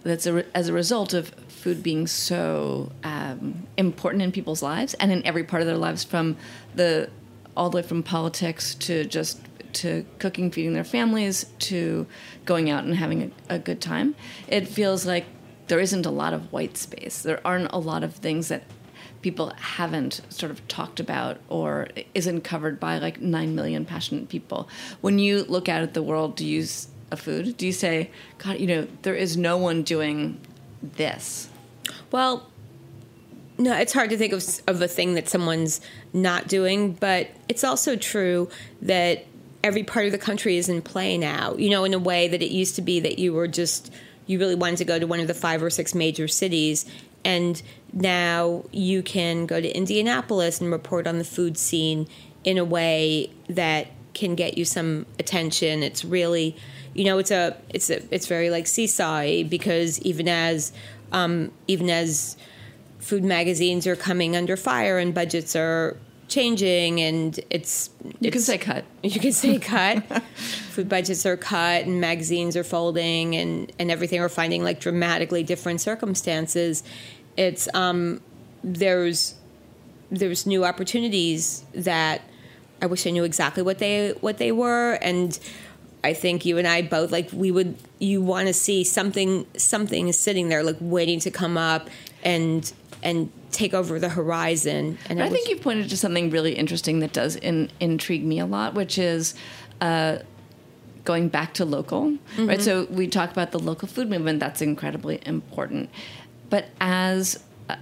Speaker 4: that's a, re- as a result of food being so um, important in people's lives and in every part of their lives, from the all the way from politics to just to cooking, feeding their families, to going out and having a, a good time. It feels like there isn't a lot of white space. There aren't a lot of things that people haven't sort of talked about or isn't covered by like 9 million passionate people. When you look out at the world, do you use a food? Do you say, God, you know, there is no one doing this?
Speaker 5: Well, no, it's hard to think of, of a thing that someone's not doing, but it's also true that every part of the country is in play now, you know, in a way that it used to be that you were just, you really wanted to go to one of the five or six major cities. And now you can go to Indianapolis and report on the food scene in a way that can get you some attention. It's really, you know, it's a, it's a, it's very like seesaw because even as, um, even as food magazines are coming under fire and budgets are changing and it's
Speaker 4: you can say cut.
Speaker 5: you can say cut. Food budgets are cut and magazines are folding and and everything are finding like dramatically different circumstances. It's um there's there's new opportunities that I wish I knew exactly what they what they were. And I think you and I both like we would you want to see something something is sitting there like waiting to come up and and take over the horizon. And
Speaker 4: I, think you've pointed to something really interesting that does in, intrigue me a lot, which is uh, going back to local, mm-hmm. right? So we talk about the local food movement. That's incredibly important. But as uh,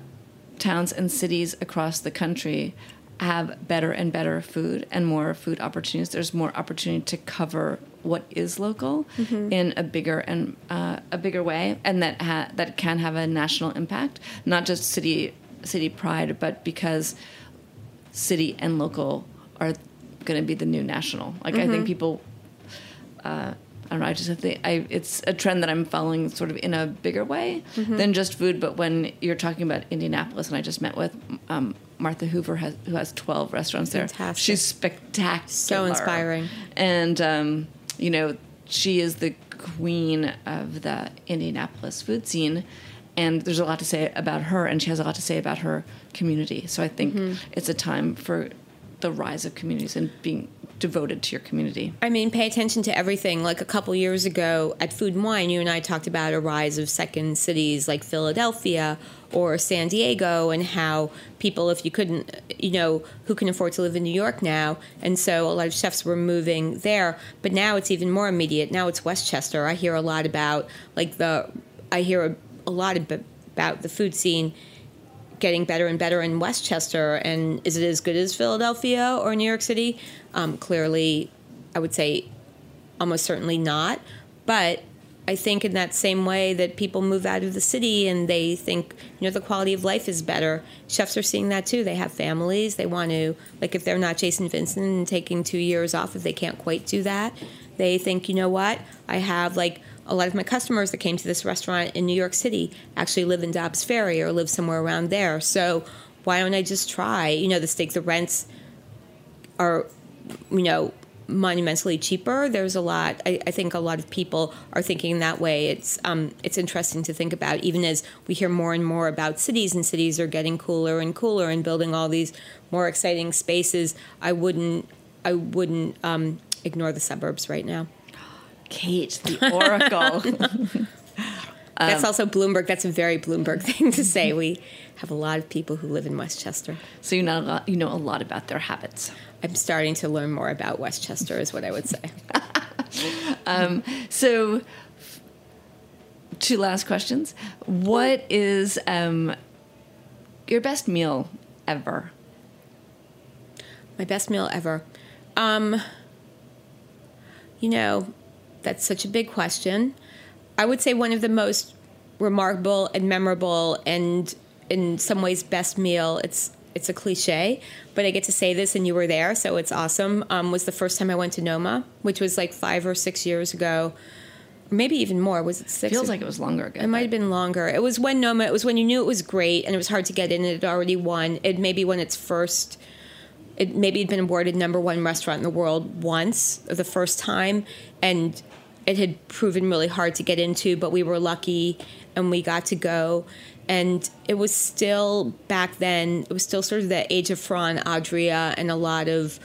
Speaker 4: towns and cities across the country have better and better food and more food opportunities, there's more opportunity to cover what is local mm-hmm. in a bigger and uh, a bigger way, and that ha- that can have a national impact, not just city city pride, but because city and local are going to be the new national. Like mm-hmm. I think mm-hmm. people. Uh, I don't know. I just think I, it's a trend that I'm following sort of in a bigger way mm-hmm. than just food. But when you're talking about Indianapolis, and I just met with um, Martha Hoover, has, who has 12 restaurants
Speaker 5: Fantastic.
Speaker 4: there. She's spectacular,
Speaker 5: so inspiring,
Speaker 4: and um, you know, she is the queen of the Indianapolis food scene. And there's a lot to say about her, and she has a lot to say about her community. So I think mm-hmm. it's a time for the rise of communities and being devoted to your community.
Speaker 5: I mean, pay attention to everything. Like a couple years ago at Food and Wine, you and I talked about a rise of second cities like Philadelphia or San Diego and how people, if you couldn't, you know, who can afford to live in New York now. And so a lot of chefs were moving there. But now it's even more immediate. Now it's Westchester. I hear a lot about, like, the, I hear a, a lot about the food scene getting better and better in Westchester. And is it as good as Philadelphia or New York City? Um, clearly, I would say almost certainly not. But I think in that same way that people move out of the city and they think, you know, the quality of life is better, chefs are seeing that too. They have families. They want to, like, if they're not Jason Vincent and taking two years off, if they can't quite do that, they think, you know what, I have like a lot of my customers that came to this restaurant in New York City actually live in Dobbs Ferry or live somewhere around there. So why don't I just try? You know, the steak, the rents are, you know, monumentally cheaper. There's a lot. I, I, think a lot of people are thinking that way. It's um, it's interesting to think about, even as we hear more and more about cities, and cities are getting cooler and cooler and building all these more exciting spaces. I wouldn't I wouldn't um, ignore the suburbs right now.
Speaker 4: Kate, the Oracle.
Speaker 5: That's um, also Bloomberg. That's a very Bloomberg thing to say. We have a lot of people who live in Westchester.
Speaker 4: So you know a lot, you know a lot about their habits.
Speaker 5: I'm starting to learn more about Westchester, is what I would say.
Speaker 4: um, so, two last questions. What is um, your best meal ever?
Speaker 5: My best meal ever. Um, you know, that's such a big question. I would say one of the most remarkable and memorable and in some ways best meal. It's it's a cliche, but I get to say this, and you were there, so it's awesome. Um, was the first time I went to Noma, which was like five or six years ago, maybe even more. Was it six?
Speaker 4: Feels like it was longer ago.
Speaker 5: It might have been longer. It was when Noma. It was when you knew it was great, and it was hard to get in. It had already won. It maybe when its first. It maybe had been awarded number one restaurant in the world once, the first time, and it had proven really hard to get into. But we were lucky, and we got to go and it was still back then it was still sort of the age of Ferran Adria and a lot of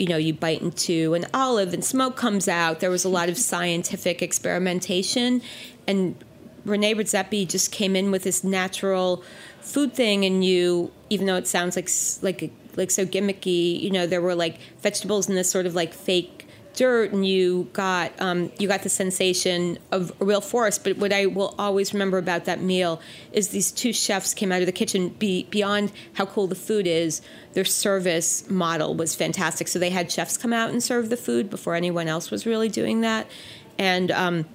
Speaker 5: you know, you bite into an olive and smoke comes out. There was a lot of scientific experimentation, and Rene Redzepi just came in with this natural food thing, and you, even though it sounds like like like so gimmicky, you know, there were like vegetables in this sort of like fake dirt and you got um, you got the sensation of a real forest. But what I will always remember about that meal is these two chefs came out of the kitchen. Be, beyond how cool the food is, their service model was fantastic. So they had chefs come out and serve the food before anyone else was really doing that, and. Um,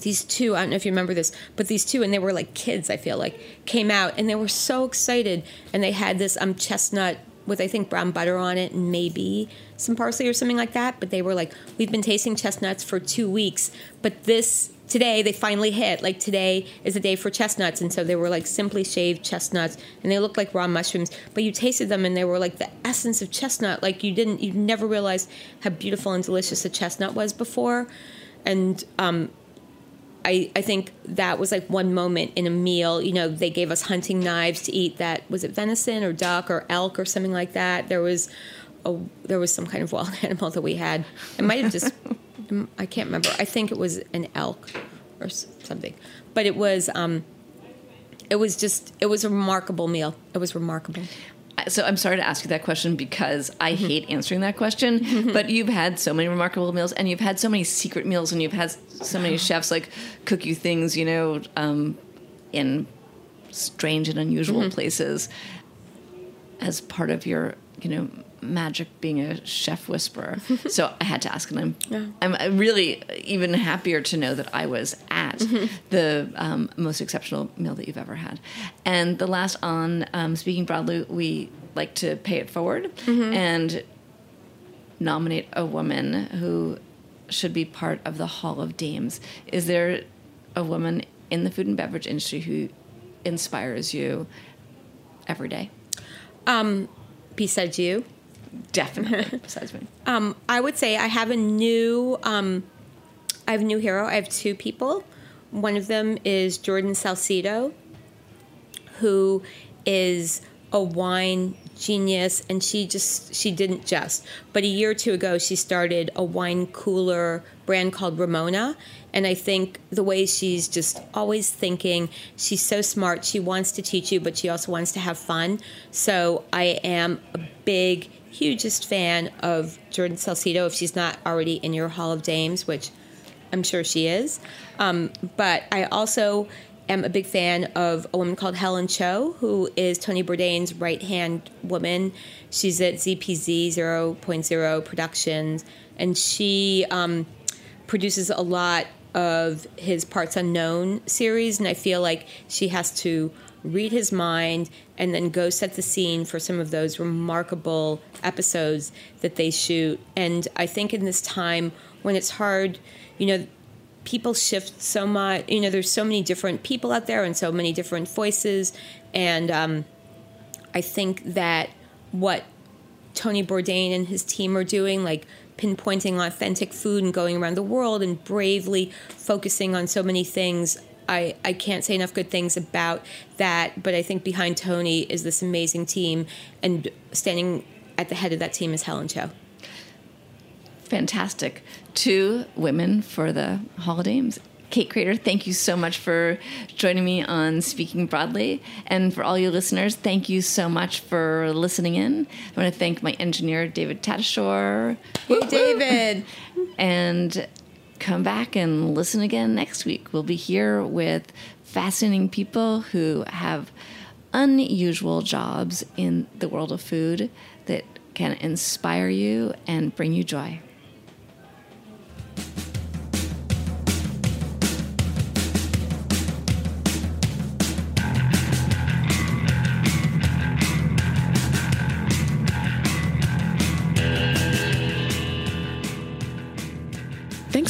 Speaker 5: these two, I don't know if you remember this, but these two, and they were like kids, I feel like, came out and they were so excited. And they had this um, chestnut with I think brown butter on it and maybe some parsley or something like that. But they were like, we've been tasting chestnuts for two weeks, but this today they finally hit. Like today is the day for chestnuts, and so they were like simply shaved chestnuts, and they looked like raw mushrooms. But you tasted them, and they were like the essence of chestnut. Like you didn't, you never realized how beautiful and delicious a chestnut was before, and um, I, I think that was like one moment in a meal. You know, they gave us hunting knives to eat. That was it, venison or duck or elk or something like that. There was, a, there was some kind of wild animal that we had. It might have just, I can't remember. I think it was an elk or something, but it was, um, it was just, it was a remarkable meal. It was remarkable
Speaker 4: so I'm sorry to ask you that question because I mm-hmm. hate answering that question. Mm-hmm. But you've had so many remarkable meals, and you've had so many secret meals, and you've had so many chefs like cook you things, you know, um, in strange and unusual mm-hmm. places as part of your, you know, magic being a chef whisperer. so I had to ask, and I'm yeah. I'm really even happier to know that I was at mm-hmm. the um, most exceptional meal that you've ever had. And the last on um, speaking broadly, we like to pay it forward mm-hmm. and nominate a woman who should be part of the Hall of Dames. Is there a woman in the food and beverage industry who inspires you every day?
Speaker 5: Um, besides you,
Speaker 4: definitely besides me.
Speaker 5: Um, I would say I have a new, um, I have a new hero. I have two people. One of them is Jordan Salcedo, who is a wine genius and she just she didn't just but a year or two ago she started a wine cooler brand called ramona and i think the way she's just always thinking she's so smart she wants to teach you but she also wants to have fun so i am a big hugest fan of Jordan Salcedo if she's not already in your Hall of Dames, which I'm sure she is. Um, but I also am a big fan of a woman called Helen Cho, who is Tony Bourdain's right hand woman. She's at ZPZ 0.0 Productions, and she um, produces a lot of his Parts Unknown series, and I feel like she has to read his mind, and then go set the scene for some of those remarkable episodes that they shoot. And I think in this time when it's hard, you know, people shift so much. You know, there's so many different people out there and so many different voices. And um, I think that what Tony Bourdain and his team are doing, like pinpointing authentic food and going around the world and bravely focusing on so many things I, I can't say enough good things about that, but I think behind Tony is this amazing team, and standing at the head of that team is Helen Cho.
Speaker 4: Fantastic. Two women for the Hall of Dames. Kate Krader, thank you so much for joining me on Speaking Broadly. And for all you listeners, thank you so much for listening in. I want to thank my engineer, David Tatashore.
Speaker 5: Hey, David.
Speaker 4: and come back and listen again next week. We'll be here with fascinating people who have unusual jobs in the world of food that can inspire you and bring you joy.